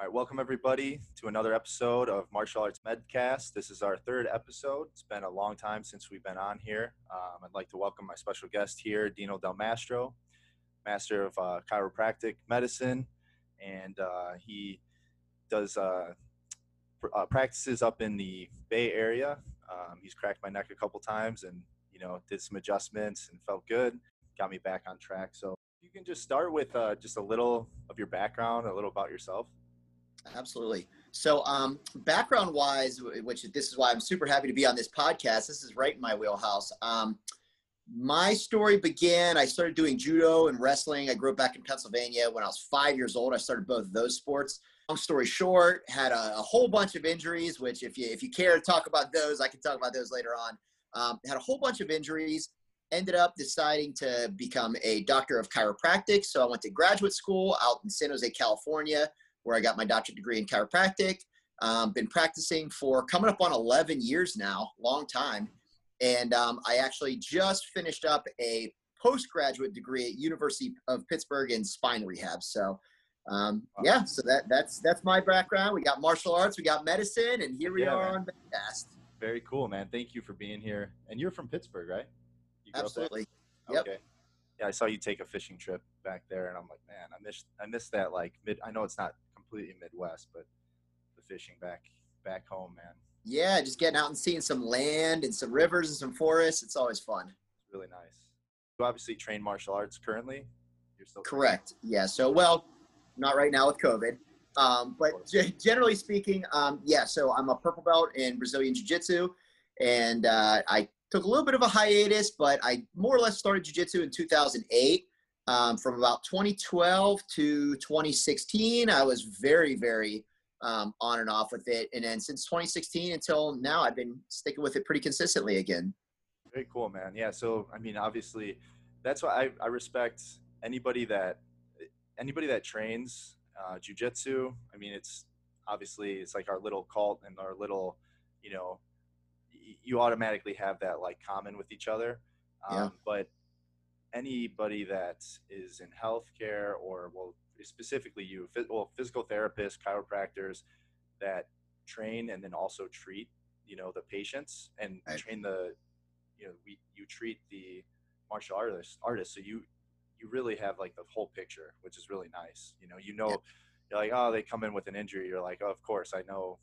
All right, welcome everybody to another episode of Martial Arts Medcast. This is our third episode. It's been a long time since we've been on here. Um, I'd like to welcome my special guest here, Dino Del Mastro, master of uh, chiropractic medicine, and uh, he does uh, pr- uh, practices up in the Bay Area. Um, he's cracked my neck a couple times, and you know, did some adjustments and felt good. Got me back on track. So you can just start with uh, just a little of your background, a little about yourself. Absolutely. So, um, background wise, which this is why I'm super happy to be on this podcast, this is right in my wheelhouse. Um, my story began, I started doing judo and wrestling. I grew up back in Pennsylvania. When I was five years old, I started both of those sports. Long story short, had a, a whole bunch of injuries, which if you, if you care to talk about those, I can talk about those later on. Um, had a whole bunch of injuries, ended up deciding to become a doctor of chiropractic. So I went to graduate school out in San Jose, California where I got my doctorate degree in chiropractic. Um, been practicing for coming up on 11 years now, long time. And um, I actually just finished up a postgraduate degree at University of Pittsburgh in spine rehab. So um, yeah, so that that's that's my background. We got martial arts, we got medicine, and here we Yeah, are man. on Medcast. Very cool, man. Thank you for being here. And you're from Pittsburgh, right? You grew up there? Absolutely. Yep. Okay. Yeah, I saw you take a fishing trip back there, and I'm like, man, I miss I miss that like mid. I know it's not completely Midwest, but the fishing back back home, man, Yeah, just getting out and seeing some land and some rivers and some forests. It's always fun. it's really nice. You obviously train martial arts currently. You're still Correct. Yeah. So, well, not right now with COVID, um, but g- generally speaking, um, yeah. So I'm a purple belt in Brazilian Jiu Jitsu, and uh, I took a little bit of a hiatus, but I more or less started Jiu Jitsu in 2008. Um, from about 2012 to 2016, I was very, very um, on and off with it, and then since 2016 until now, I've been sticking with it pretty consistently again. Very cool, man. Yeah. So, I mean, obviously, that's why I, I respect anybody that anybody that trains uh, jujitsu. I mean, it's obviously it's like our little cult and our little, you know, you automatically have that like common with each other. Um, Yeah. But anybody that is in healthcare or well, specifically you, well, physical therapists, chiropractors that train and then also treat, you know, the patients and Right. train the you know we you treat the martial artists artist so you you really have like the whole picture which is really nice you know you know Yeah. you're like oh they come in with an injury you're like oh of course i know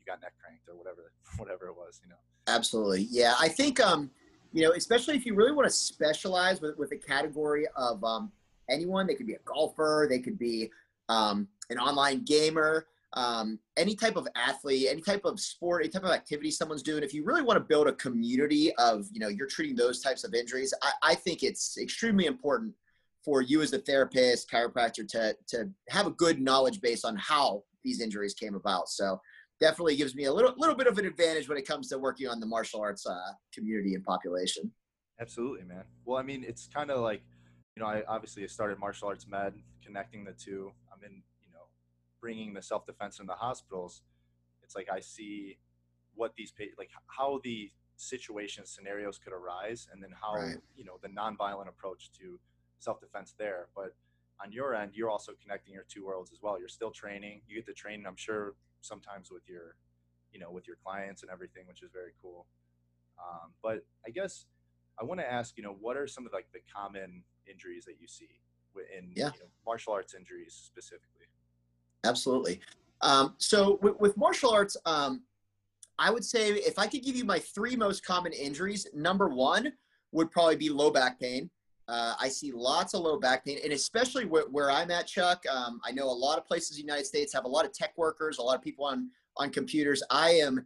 you got neck cranked or whatever whatever it was you know Absolutely. Yeah. I think, um, you know, especially if you really want to specialize with, with a category of um, anyone, they could be a golfer, they could be um, an online gamer, um, any type of athlete, any type of sport, any type of activity someone's doing. If you really want to build a community of, you know, you're treating those types of injuries, I, I think it's extremely important for you as a therapist, chiropractor to, to have a good knowledge base on how these injuries came about. So, definitely gives me a little little bit of an advantage when it comes to working on the martial arts uh, community and population. absolutely man. Well i mean it's kind of like you know i obviously started martial arts med connecting the two. I'm in you know bringing the self-defense in the hospitals. It's like i see what these like how the situation scenarios could arise and then how Right. you know the nonviolent approach to self-defense there. But on your end you're also connecting your two worlds as well. You're still training. You get to train i'm sure sometimes with your you know with your clients and everything which is very cool um, but i guess i want to ask you know what are some of like the common injuries that you see in Yeah. you know, martial arts injuries specifically Absolutely. Um, so with, with martial arts, um, I would say if I could give you my three most common injuries, number one would probably be low back pain. Uh, I see lots of low back pain, and especially where, where I'm at, Chuck. Um, I know a lot of places in the United States have a lot of tech workers, a lot of people on on computers. I am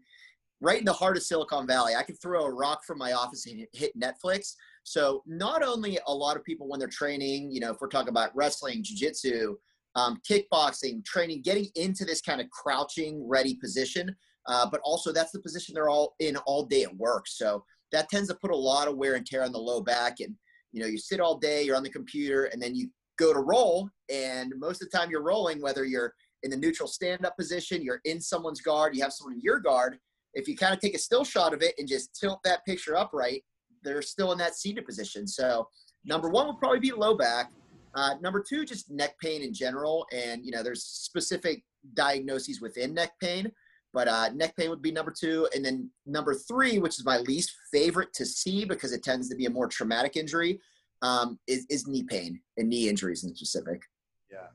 right in the heart of Silicon Valley. I can throw a rock from my office and hit- Netflix. So not only a lot of people when they're training, you know, if we're talking about wrestling, jujitsu, um, kickboxing, training, getting into this kind of crouching ready position, uh, but also that's the position they're all in all day at work. So that tends to put a lot of wear and tear on the low back. And you know, you sit all day, you're on the computer, and then you go to roll, and most of the time you're rolling, whether you're in the neutral stand-up position, you're in someone's guard, you have someone in your guard. If you kind of take a still shot of it and just tilt that picture upright, they're still in that seated position. So number one would probably be low back. Uh, number two, just neck pain in general, and you know, there's specific diagnoses within neck pain, but uh, neck pain would be number two. And then number three, which is my least favorite to see because it tends to be a more traumatic injury, um, is, is knee pain and knee injuries in specific. Yeah.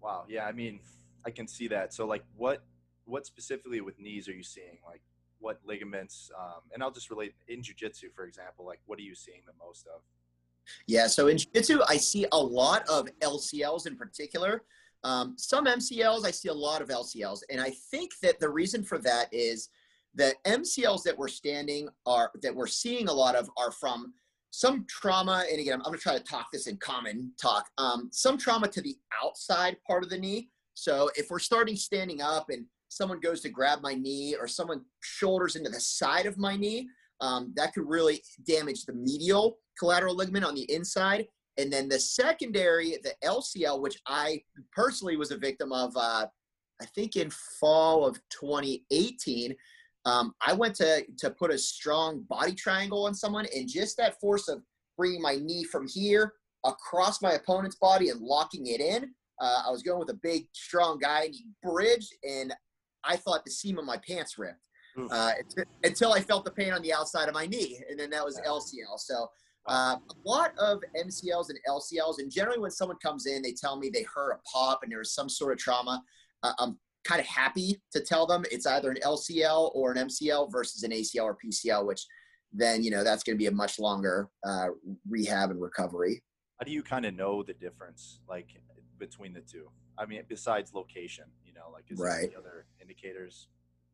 Wow. Yeah. I mean, I can see that. So, like, what what specifically with knees are you seeing? Like, what ligaments? Um, and I'll just relate in jujitsu, for example. Like, what are you seeing the most of? Yeah. So in jiu-jitsu, I see a lot of LCLs in particular. Um, some MCLs, I see a lot of LCLs, and I think that the reason for that is the MCLs that we're standing are that we're seeing a lot of are from some trauma, and again, I'm, going to try to talk this in common talk. Um, some trauma to the outside part of the knee. So if we're starting standing up and someone goes to grab my knee or someone shoulders into the side of my knee, um, that could really damage the medial collateral ligament on the inside. And then the secondary, the LCL, which I personally was a victim of, uh, I think in fall of 2018, um, I went to to put a strong body triangle on someone, and just that force of bringing my knee from here across my opponent's body and locking it in. Uh, I was going with a big, strong guy, and he bridged, and I thought the seam of my pants ripped uh, until I felt the pain on the outside of my knee, and then that was LCL. So uh, a lot of MCLs and LCLs, and generally when someone comes in, they tell me they heard a pop and there was some sort of trauma. Uh, I'm kind of happy to tell them it's either an LCL or an MCL versus an ACL or PCL, which then you know that's going to be a much longer uh, rehab and recovery. How do you kind of know the difference, like between the two? I mean, besides location, you know, like is right. there any other indicators?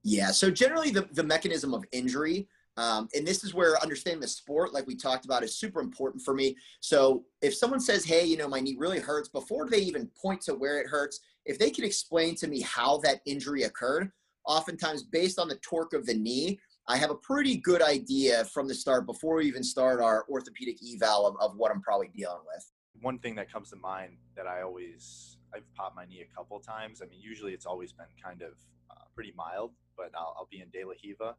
Yeah. So generally, the the mechanism of injury. Um, and this is where understanding the sport, like we talked about, is super important for me. So if someone says, "Hey, you know, my knee really hurts," before they even point to where it hurts, if they can explain to me how that injury occurred, oftentimes based on the torque of the knee, I have a pretty good idea from the start before we even start our orthopedic eval of, of what I'm probably dealing with. One thing that comes to mind that I always I've popped my knee a couple times. I mean, usually it's always been kind of uh, pretty mild, but I'll, I'll, be in De La Riva,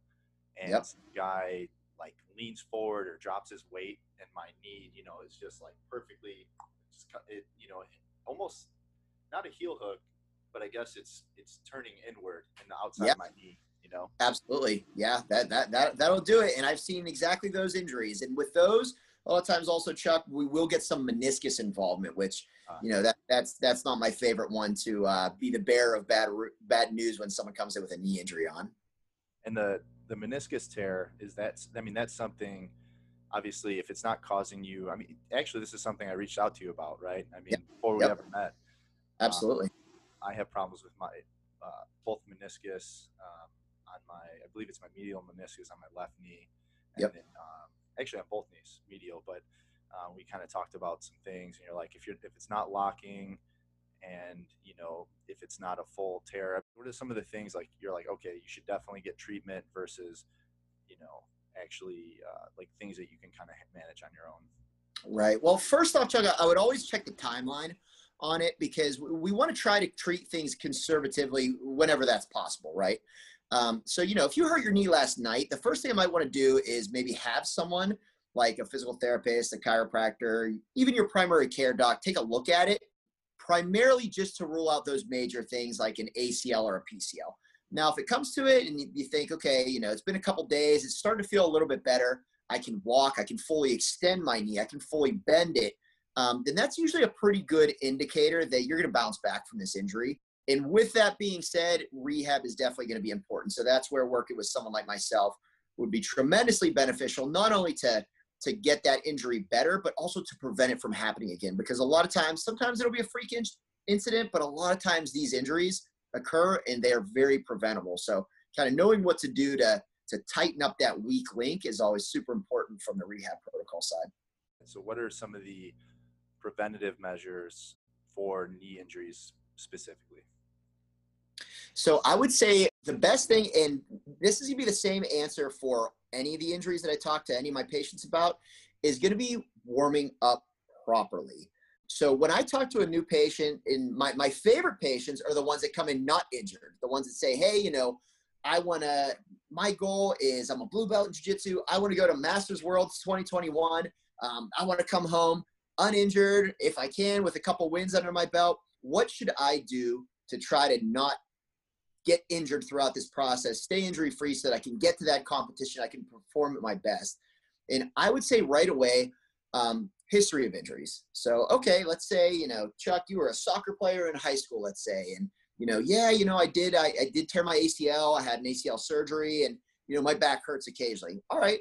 and yep. guy like leans forward or drops his weight, and my knee, you know, is just like perfectly, just it, you know, almost not a heel hook, but I guess it's it's turning inward and the outside yep. of my knee. You know. Absolutely, yeah. That that that that'll do it. And I've seen exactly those injuries, and with those, a lot of times also, Chuck, we will get some meniscus involvement, which uh, you know that that's that's not my favorite one to uh, be the bearer of bad bad news when someone comes in with a knee injury on. And the the meniscus tear is that I mean that's something obviously if it's not causing you I mean actually this is something I reached out to you about right I mean yep. before we yep. ever met Absolutely. Um, I have problems with my uh, both meniscus um, on my, I believe it's my medial meniscus on my left knee, and yep. then um, actually on both knees, medial. But uh, we kind of talked about some things, and you're like, if you're if it's not locking, and you know if it's not a full tear, what are some of the things like you're like, okay, you should definitely get treatment versus, you know, actually uh, like things that you can kind of manage on your own. Right. Well, first off, Chuck, I would always check the timeline on it because we want to try to treat things conservatively whenever that's possible, right? Um, so, you know, if you hurt your knee last night, the first thing I might want to do is maybe have someone like a physical therapist, a chiropractor, even your primary care doc take a look at it, primarily just to rule out those major things like an ACL or a PCL. Now, if it comes to it and you think, okay, you know, it's been a couple days, it's starting to feel a little bit better. I can walk, I can fully extend my knee, I can fully bend it um, then that's usually a pretty good indicator that you're going to bounce back from this injury. And with that being said, rehab is definitely going to be important. So that's where working with someone like myself would be tremendously beneficial, not only to to get that injury better, but also to prevent it from happening again. Because a lot of times, sometimes it'll be a freak in- incident, but a lot of times these injuries occur and they are very preventable. So kind of knowing what to do to to tighten up that weak link is always super important from the rehab protocol side. So what are some of the preventative measures for knee injuries specifically? So I would say the best thing, and this is gonna be the same answer for any of the injuries that I talk to any of my patients about, is gonna be warming up properly. So when I talk to a new patient, and my, my favorite patients are the ones that come in not injured, the ones that say, hey, you know, I wanna, my goal is I'm a blue belt in jiu-jitsu. I wanna go to Masters Worlds 2021. Um, I wanna come home uninjured, if I can, with a couple wins under my belt, what should I do to to try to not get injured throughout this process, stay injury free so that I can get to that competition, I can perform at my best. And I would say right away, um, history of injuries. So, okay, let's say, you know, Chuck, you were a soccer player in high school, let's say, and, you know, yeah, you know, I did, I, I did tear my ACL, I had an ACL surgery, and, you know, my back hurts occasionally. All right.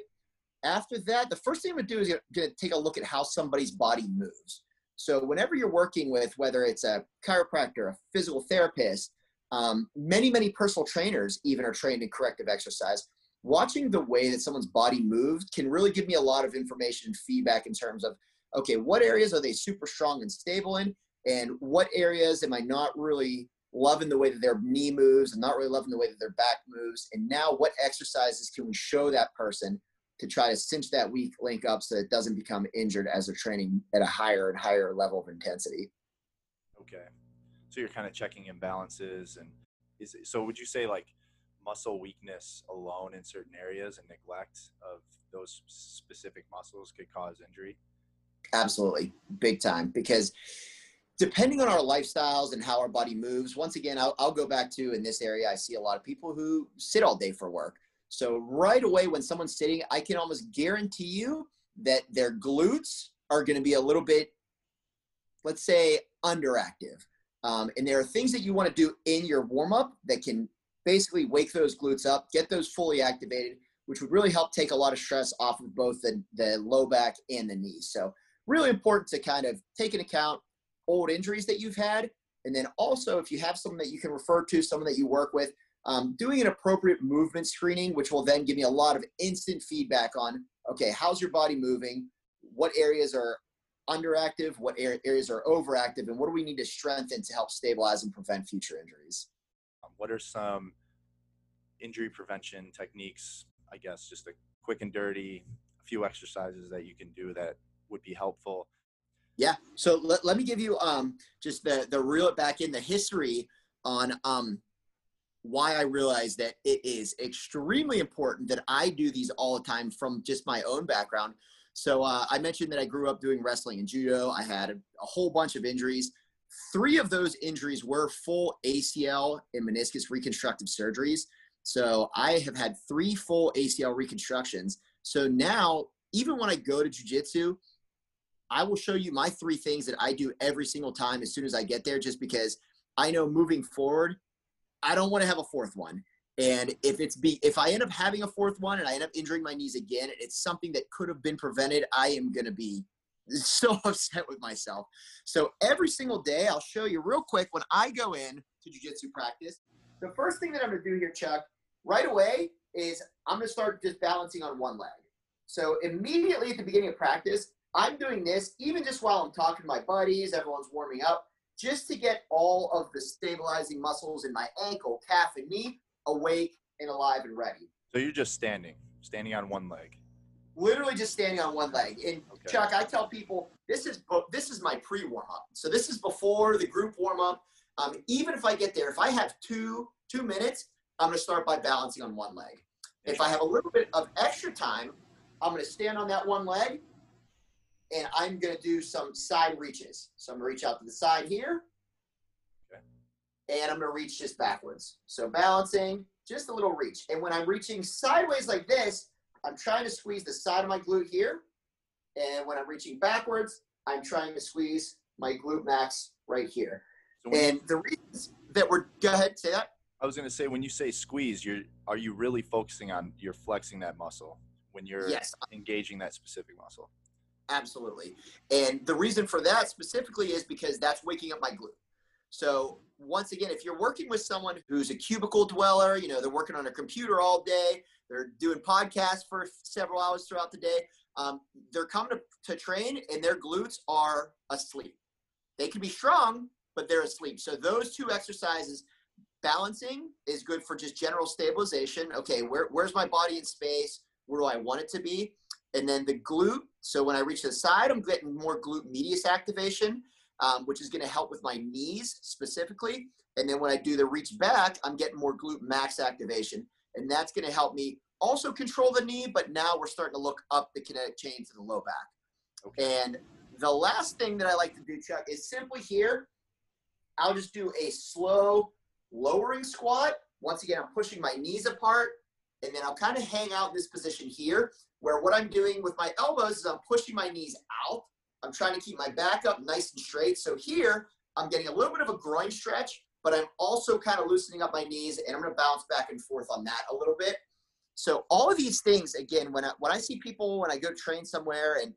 After that, the first thing I'm gonna do is gonna take a look at how somebody's body moves. So, whenever you're working with, whether it's a chiropractor, a physical therapist, um, many, many personal trainers even are trained in corrective exercise. Watching the way that someone's body moves can really give me a lot of information and feedback in terms of, okay, what areas are they super strong and stable in? And what areas am I not really loving the way that their knee moves and not really loving the way that their back moves? And now, what exercises can we show that person to try to cinch that weak link up so it doesn't become injured as they're training at a higher and higher level of intensity? Okay so you're kind of checking imbalances and is it, so would you say like muscle weakness alone in certain areas and neglect of those specific muscles could cause injury? Absolutely. Big time. Because depending on our lifestyles and how our body moves once again I'll, I'll go back to in this area i see a lot of people who sit all day for work. So right away when someone's sitting i can almost guarantee you that their glutes are going to be a little bit let's say underactive um, and there are things that you want to do in your warm up that can basically wake those glutes up, get those fully activated, which would really help take a lot of stress off of both the, the low back and the knees. So, really important to kind of take into account old injuries that you've had. And then also, if you have someone that you can refer to, someone that you work with, um, doing an appropriate movement screening, which will then give me a lot of instant feedback on okay, how's your body moving? What areas are underactive, what areas are overactive, and what do we need to strengthen to help stabilize and prevent future injuries? Um, what are some injury prevention techniques? I guess just a quick and dirty, a few exercises that you can do that would be helpful. Yeah. So let, let me give you um, just the the reel it back in the history on um, why I realized that it is extremely important that I do these all the time from just my own background so uh, I mentioned that I grew up doing wrestling and judo. I had a, a whole bunch of injuries. Three of those injuries were full ACL and meniscus reconstructive surgeries. So I have had three full ACL reconstructions. So now, even when I go to jujitsu, I will show you my three things that I do every single time as soon as I get there, just because I know moving forward, I don't want to have a fourth one. And if it's be if I end up having a fourth one and I end up injuring my knees again, it's something that could have been prevented. I am gonna be so upset with myself. So every single day, I'll show you real quick when I go in to jujitsu practice. The first thing that I'm gonna do here, Chuck, right away is I'm gonna start just balancing on one leg. So immediately at the beginning of practice, I'm doing this even just while I'm talking to my buddies, everyone's warming up, just to get all of the stabilizing muscles in my ankle, calf, and knee awake and alive and ready. So you're just standing, standing on one leg. Literally just standing on one leg. And okay. Chuck, I tell people this is this is my pre warm up. So this is before the group warm up. Um, even if I get there, if I have two two minutes, I'm going to start by balancing on one leg. If I have a little bit of extra time, I'm going to stand on that one leg, and I'm going to do some side reaches. So I'm going to reach out to the side here, and I'm gonna reach just backwards. So balancing, just a little reach. And when I'm reaching sideways like this, I'm trying to squeeze the side of my glute here. And when I'm reaching backwards, I'm trying to squeeze my glute max right here. So and the reasons that we're, go ahead, say that. I was gonna say, when you say squeeze, you're, are you really focusing on, you're flexing that muscle when you're yes. engaging that specific muscle? Absolutely. And the reason for that specifically is because that's waking up my glute. So once again, if you're working with someone who's a cubicle dweller, you know, they're working on a computer all day, they're doing podcasts for several hours throughout the day, um, they're coming to, to train and their glutes are asleep. They can be strong, but they're asleep. So those two exercises, balancing is good for just general stabilization. Okay, where, where's my body in space? Where do I want it to be? And then the glute. So when I reach the side, I'm getting more glute medius activation um, which is going to help with my knees specifically. And then when I do the reach back, I'm getting more glute max activation. And that's going to help me also control the knee, but now we're starting to look up the kinetic chain to the low back. Okay. And the last thing that I like to do, Chuck, is simply here. I'll just do a slow lowering squat. Once again, I'm pushing my knees apart, and then I'll kind of hang out in this position here, where what I'm doing with my elbows is I'm pushing my knees out. I'm trying to keep my back up nice and straight. So here, I'm getting a little bit of a groin stretch, but I'm also kind of loosening up my knees, and I'm going to bounce back and forth on that a little bit. So all of these things, again, when I, when I see people when I go train somewhere and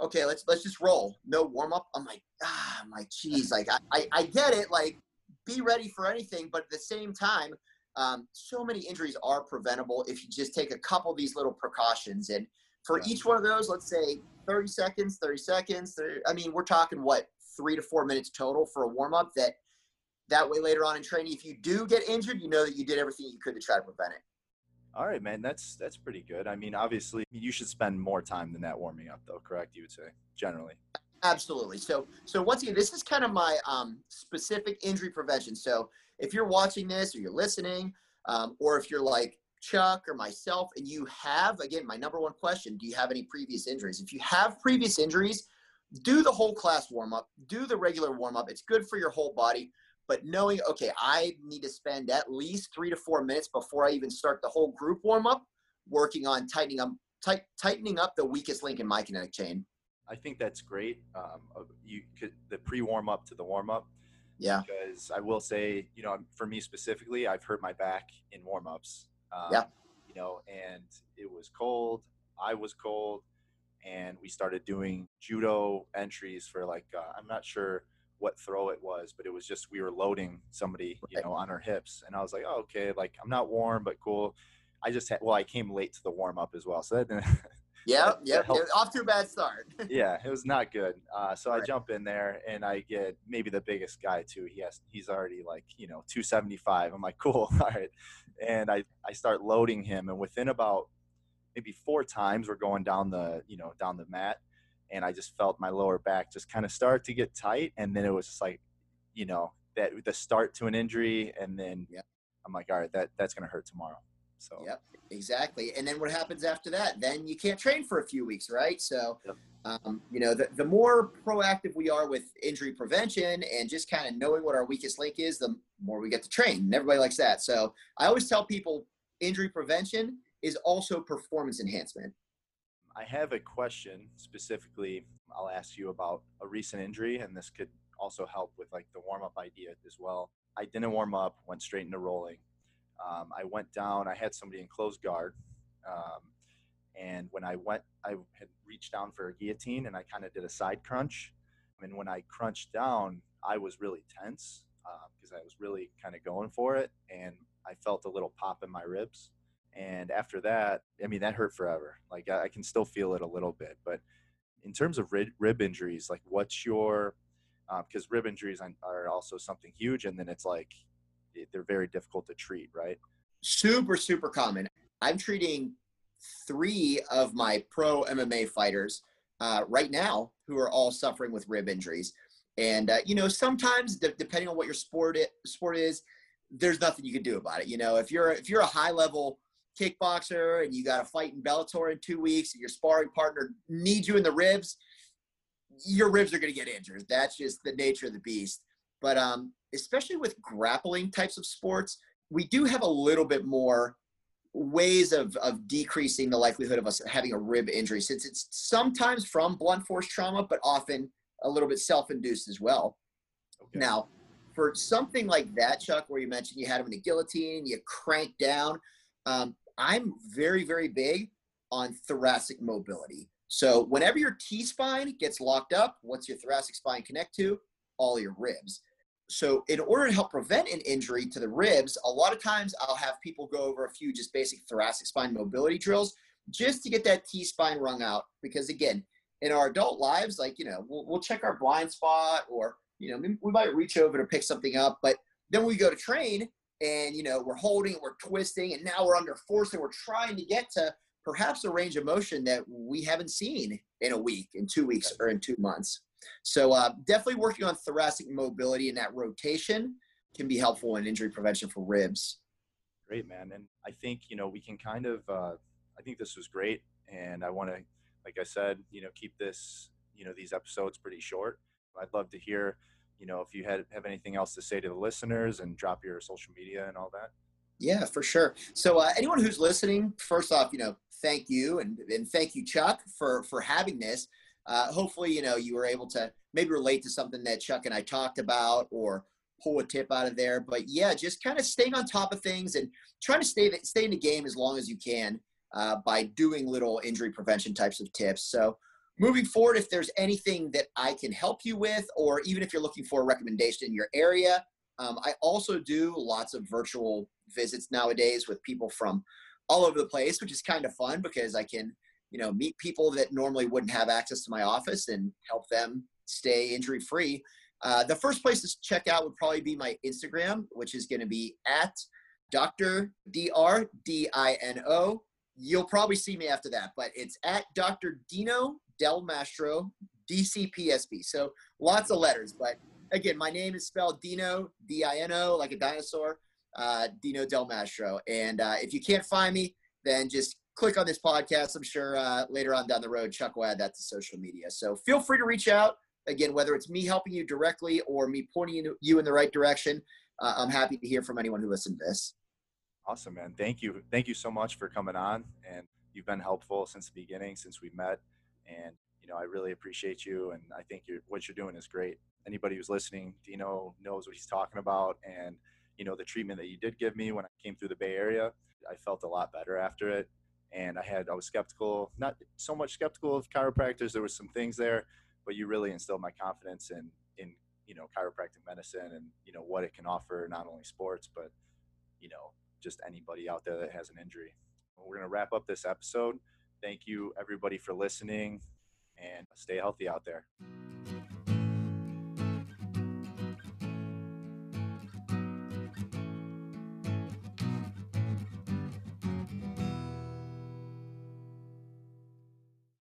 okay, let's let's just roll, no warm up. I'm like, ah, like, geez, like I, I, I get it, like be ready for anything, but at the same time, um, so many injuries are preventable if you just take a couple of these little precautions. And for each one of those, let's say 30 seconds, 30 seconds. 30, I mean, we're talking what three to four minutes total for a warm up. That that way later on in training, if you do get injured, you know that you did everything you could to try to prevent it. All right, man. That's that's pretty good. I mean, obviously, you should spend more time than that warming up, though. Correct? You would say generally. Absolutely. So, so once again, this is kind of my um, specific injury prevention. So, if you're watching this or you're listening, um, or if you're like Chuck or myself, and you have again, my number one question: Do you have any previous injuries? If you have previous injuries, do the whole class warm up. Do the regular warm up. It's good for your whole body. But knowing, okay, I need to spend at least three to four minutes before I even start the whole group warm up, working on tightening up, tight, tightening up the weakest link in my kinetic chain. I think that's great. Um, you could the pre warm up to the warm up. Yeah. Because I will say, you know, for me specifically, I've hurt my back in warm ups. Um, yeah. You know, and it was cold. I was cold, and we started doing judo entries for like uh, I'm not sure what throw it was, but it was just we were loading somebody, you know, on our hips, and I was like, oh, okay, like I'm not warm, but cool. I just had well, I came late to the warm up as well, so that didn't. Yeah, yeah, off to a bad start. yeah, it was not good. Uh, so right. I jump in there and I get maybe the biggest guy too. He has he's already like you know 275. I'm like cool, all right, and I I start loading him, and within about maybe four times we're going down the you know down the mat and I just felt my lower back just kind of start to get tight, and then it was just like, you know, that the start to an injury, and then yep. I'm like, all right, that that's gonna hurt tomorrow. So yep, exactly. And then what happens after that? Then you can't train for a few weeks, right? So. Yep. Um, you know, the, the more proactive we are with injury prevention and just kind of knowing what our weakest link is, the more we get to train. And everybody likes that. So I always tell people injury prevention is also performance enhancement. I have a question specifically. I'll ask you about a recent injury, and this could also help with like the warm up idea as well. I didn't warm up, went straight into rolling. Um, I went down, I had somebody in close guard. Um, and when I went, I had reached down for a guillotine and I kind of did a side crunch. And when I crunched down, I was really tense because uh, I was really kind of going for it. And I felt a little pop in my ribs. And after that, I mean, that hurt forever. Like I, I can still feel it a little bit. But in terms of rib, rib injuries, like what's your, because uh, rib injuries are also something huge. And then it's like, they're very difficult to treat, right? Super, super common. I'm treating three of my pro MMA fighters uh, right now who are all suffering with rib injuries. And, uh, you know, sometimes de- depending on what your sport, it, sport is, there's nothing you can do about it. You know, if you're, if you're a high level kickboxer and you got to fight in Bellator in two weeks and your sparring partner needs you in the ribs, your ribs are going to get injured. That's just the nature of the beast. But um, especially with grappling types of sports, we do have a little bit more ways of, of decreasing the likelihood of us having a rib injury since it's sometimes from blunt force trauma, but often a little bit self-induced as well. Okay. Now, for something like that, Chuck, where you mentioned you had him in a guillotine, you crank down, um, I'm very, very big on thoracic mobility. So whenever your T spine gets locked up, what's your thoracic spine connect to? All your ribs. So in order to help prevent an injury to the ribs, a lot of times I'll have people go over a few just basic thoracic spine mobility drills just to get that T spine wrung out. Because again, in our adult lives, like, you know, we'll, we'll check our blind spot or, you know, we might reach over to pick something up, but then we go to train and you know we're holding we're twisting and now we're under force and we're trying to get to perhaps a range of motion that we haven't seen in a week in two weeks or in two months so uh, definitely working on thoracic mobility and that rotation can be helpful in injury prevention for ribs great man and i think you know we can kind of uh, i think this was great and i want to like i said you know keep this you know these episodes pretty short i'd love to hear you know, if you had have anything else to say to the listeners and drop your social media and all that. Yeah, for sure. So uh, anyone who's listening, first off, you know, thank you and, and thank you, Chuck, for for having this. Uh, hopefully, you know, you were able to maybe relate to something that Chuck and I talked about, or pull a tip out of there. But yeah, just kind of staying on top of things and trying to stay stay in the game as long as you can uh, by doing little injury prevention types of tips. So moving forward, if there's anything that I can help you with, or even if you're looking for a recommendation in your area, um, I also do lots of virtual visits nowadays with people from all over the place, which is kind of fun because I can, you know, meet people that normally wouldn't have access to my office and help them stay injury free. Uh, the first place to check out would probably be my Instagram, which is going to be at Dr. D R D I N O. You'll probably see me after that, but it's at Dr. Dino Del Mastro, DCPSB. So lots of letters, but again, my name is spelled Dino, D I N O, like a dinosaur, uh, Dino Del Mastro. And uh, if you can't find me, then just click on this podcast. I'm sure uh, later on down the road, Chuck will add that to social media. So feel free to reach out. Again, whether it's me helping you directly or me pointing you in the right direction, uh, I'm happy to hear from anyone who listened to this. Awesome, man. Thank you. Thank you so much for coming on. And you've been helpful since the beginning, since we met. And, you know, I really appreciate you. And I think you're, what you're doing is great. Anybody who's listening, Dino knows what he's talking about. And, you know, the treatment that you did give me when I came through the Bay Area, I felt a lot better after it. And I had, I was skeptical, not so much skeptical of chiropractors. There was some things there, but you really instilled my confidence in, in, you know, chiropractic medicine and, you know, what it can offer, not only sports, but, you know, just anybody out there that has an injury. We're to wrap up this episode. Thank you, everybody, for listening and stay healthy out there.